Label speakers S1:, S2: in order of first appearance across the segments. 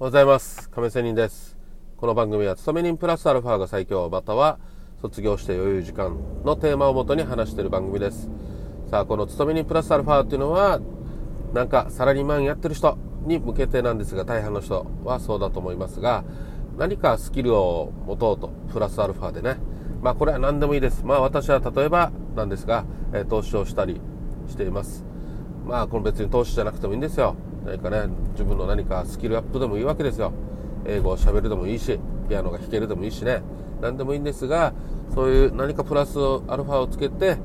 S1: おはようございます。亀仙人です。この番組は勤め人プラスアルファが最強。または卒業して余裕時間のテーマをもとに話している番組です。さあこの勤め人プラスアルファっていうのはなんかサラリーマンやってる人に向けてなんですが大半の人はそうだと思いますが何かスキルを持とうとプラスアルファでね。まあこれは何でもいいです。まあ私は例えばなんですが、え投資をしたりしています。まあこれ別に投資じゃなくてもいいんですよ。何かね自分の何かスキルアップでもいいわけですよ。英語をしゃべるでもいいしピアノが弾けるでもいいしね。何でもいいんですがそういう何かプラスアルファをつけて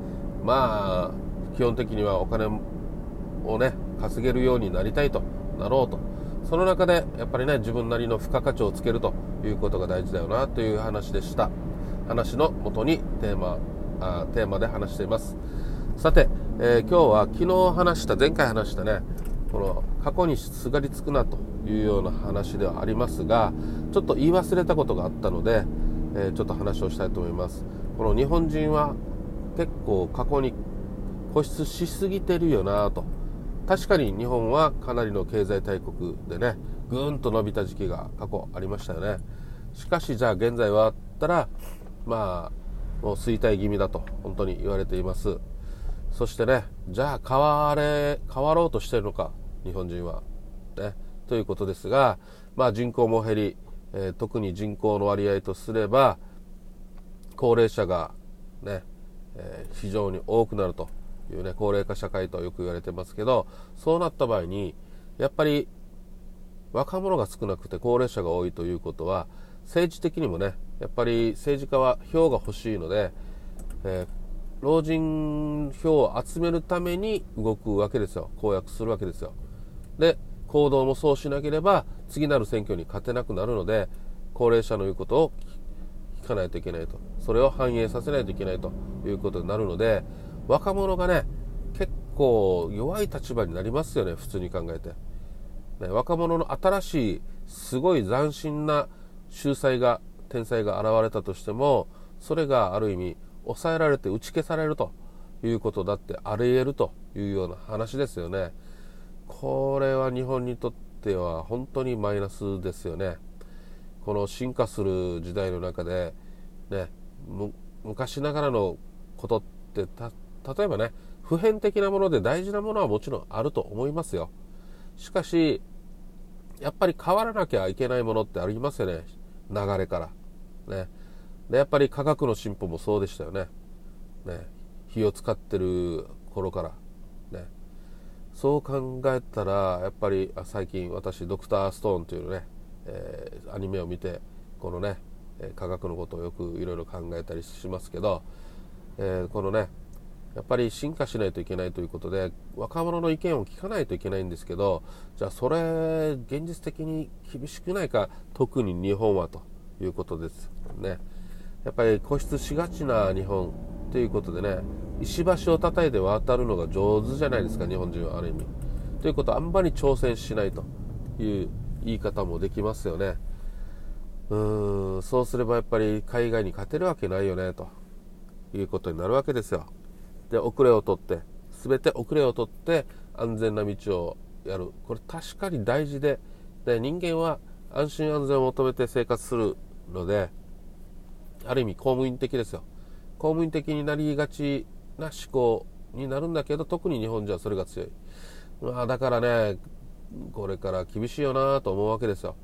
S1: まあ基本的にはお金をね稼げるようになりたいとなろうと。その中でやっぱりね自分なりの付加価値をつけるということが大事だよなという話でした。話のもとにテーマあテーマで話しています。さて、えー、今日は昨日話した前回話したねこの過去にすがりつくなというような話ではありますがちょっと言い忘れたことがあったので、えー、ちょっと話をしたいと思います。この日本人は結構過去に固執しすぎてるよなと。確かに日本はかなりの経済大国でねぐーんと伸びた時期が過去ありましたよね。しかしじゃあ現在はあったらまあもう衰退気味だと本当に言われています。そしてねじゃあ変われ変わろうとしてるのか日本人は。ね、ということですが、まあ、人口も減り、えー、特に人口の割合とすれば高齢者がね、えー、非常に多くなるというね高齢化社会とよく言われてますけどそうなった場合にやっぱり若者が少なくて高齢者が多いということは政治的にもねやっぱり政治家は票が欲しいので、えー、老人票を集めるために動くわけですよ。公約するわけですよ。で行動もそうしなければ次なる選挙に勝てなくなるので高齢者の言うことを聞かないといけないとそれを反映させないといけないということになるので若者がね結構弱い立場になりますよね普通に考えて、ね、若者の新しいすごい斬新な秀才が天才が現れたとしてもそれがある意味抑えられて打ち消されるということだってあり得るというような話ですよね。これは日本にとっては本当にマイナスですよね。この進化する時代の中で、ね、昔ながらのことって例えばね普遍的なもので大事なものはもちろんあると思いますよ。しかしやっぱり変わらなきゃいけないものってありますよね流れから。ね、でやっぱり科学の進歩もそうでしたよね。ね火を使ってる頃から。ね、そう考えたらやっぱり最近私ドクターストーンというね、えー、アニメを見てこのね科学のことをよくいろいろ考えたりしますけど、えー、このねやっぱり進化しないといけないということで若者の意見を聞かないといけないんですけどじゃあそれ現実的に厳しくないか特に日本はということですね。やっぱり固執しがちな日本ということでね石橋を叩いて渡るのが上手じゃないですか日本人はある意味。ということはあんまり挑戦しないという言い方もできますよね。うーんそうすればやっぱり海外に勝てるわけないよねということになるわけですよ。で遅れを取って全て遅れを取って安全な道をやる。これ確かに大事でで人間は安心安全を求めて生活するのである意味公務員的ですよ。公務員的になりがちな思考になるんだけど特に日本人はそれが強い、まあ、だからねこれから厳しいよなと思うわけですよ。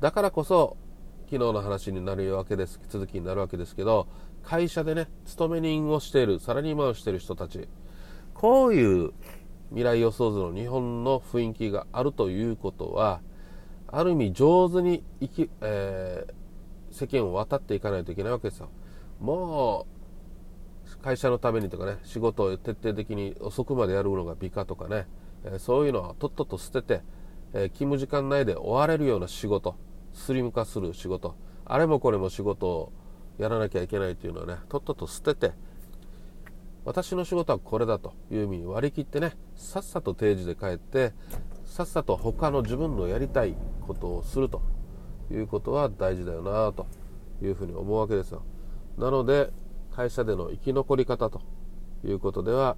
S1: だからこそ昨日の話になるわけです続きになるわけですけど会社でね勤め人をしているサラリーマンをしている人たちこういう未来予想図の日本の雰囲気があるということはある意味上手に生き、えー、世間を渡っていかないといけないわけですよ。もう会社のためにとかね仕事を徹底的に遅くまでやるのが美化とかね、えそういうのはとっとと捨てて、え勤務時間内で終われるような仕事スリム化する仕事あれもこれも仕事をやらなきゃいけないというのはねとっとと捨てて私の仕事はこれだという意味に割り切ってねさっさと定時で帰ってさっさと他の自分のやりたいことをするということは大事だよなというふうに思うわけですよ。なので会社での生き残り方ということでは、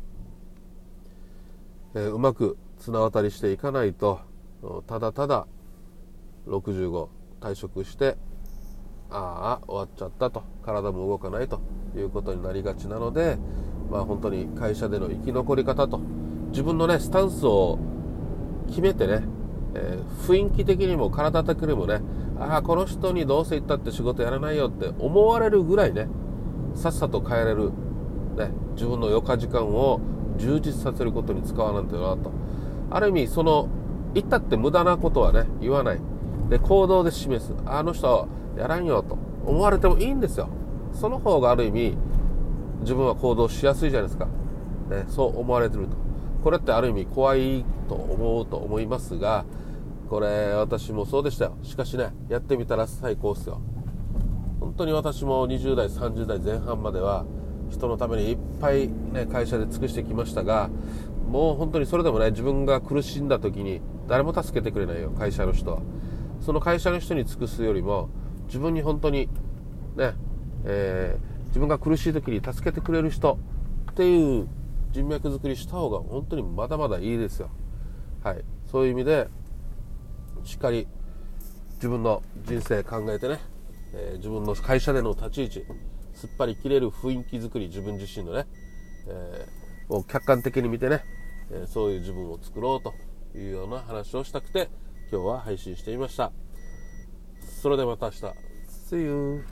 S1: えー、うまく綱渡りしていかないとただただ65退職してああ終わっちゃったと体も動かないということになりがちなので、まあ、本当に会社での生き残り方と自分のねスタンスを決めてね、えー、雰囲気的にも体的にもねああこの人にどうせ行ったって仕事やらないよって思われるぐらいねさっさと帰れる、ね、自分の余暇時間を充実させることに使わなんてなとある意味その行ったって無駄なことはね言わない。で行動で示す。あの人やらんよと。思われてもいいんですよ。その方がある意味自分は行動しやすいじゃないですか、ね、そう思われてると。これってある意味怖いと思うと思いますがこれ私もそうでしたよ。しかしねやってみたら最高っすよ。本当に私も20代30代前半までは人のためにいっぱい、ね、会社で尽くしてきましたがもう本当にそれでもね自分が苦しんだ時に誰も助けてくれないよ会社の人は。その会社の人に尽くすよりも自分に本当にね、えー、自分が苦しい時に助けてくれる人っていう人脈作りした方が本当にまだまだいいですよ。はい。そういう意味でしっかり自分の人生考えてね、えー、自分の会社での立ち位置すっぱり切れる雰囲気作り自分自身のね、えー、を客観的に見てね、え、そういう自分を作ろうというような話をしたくて今日は配信してみました。それではまた明日。See you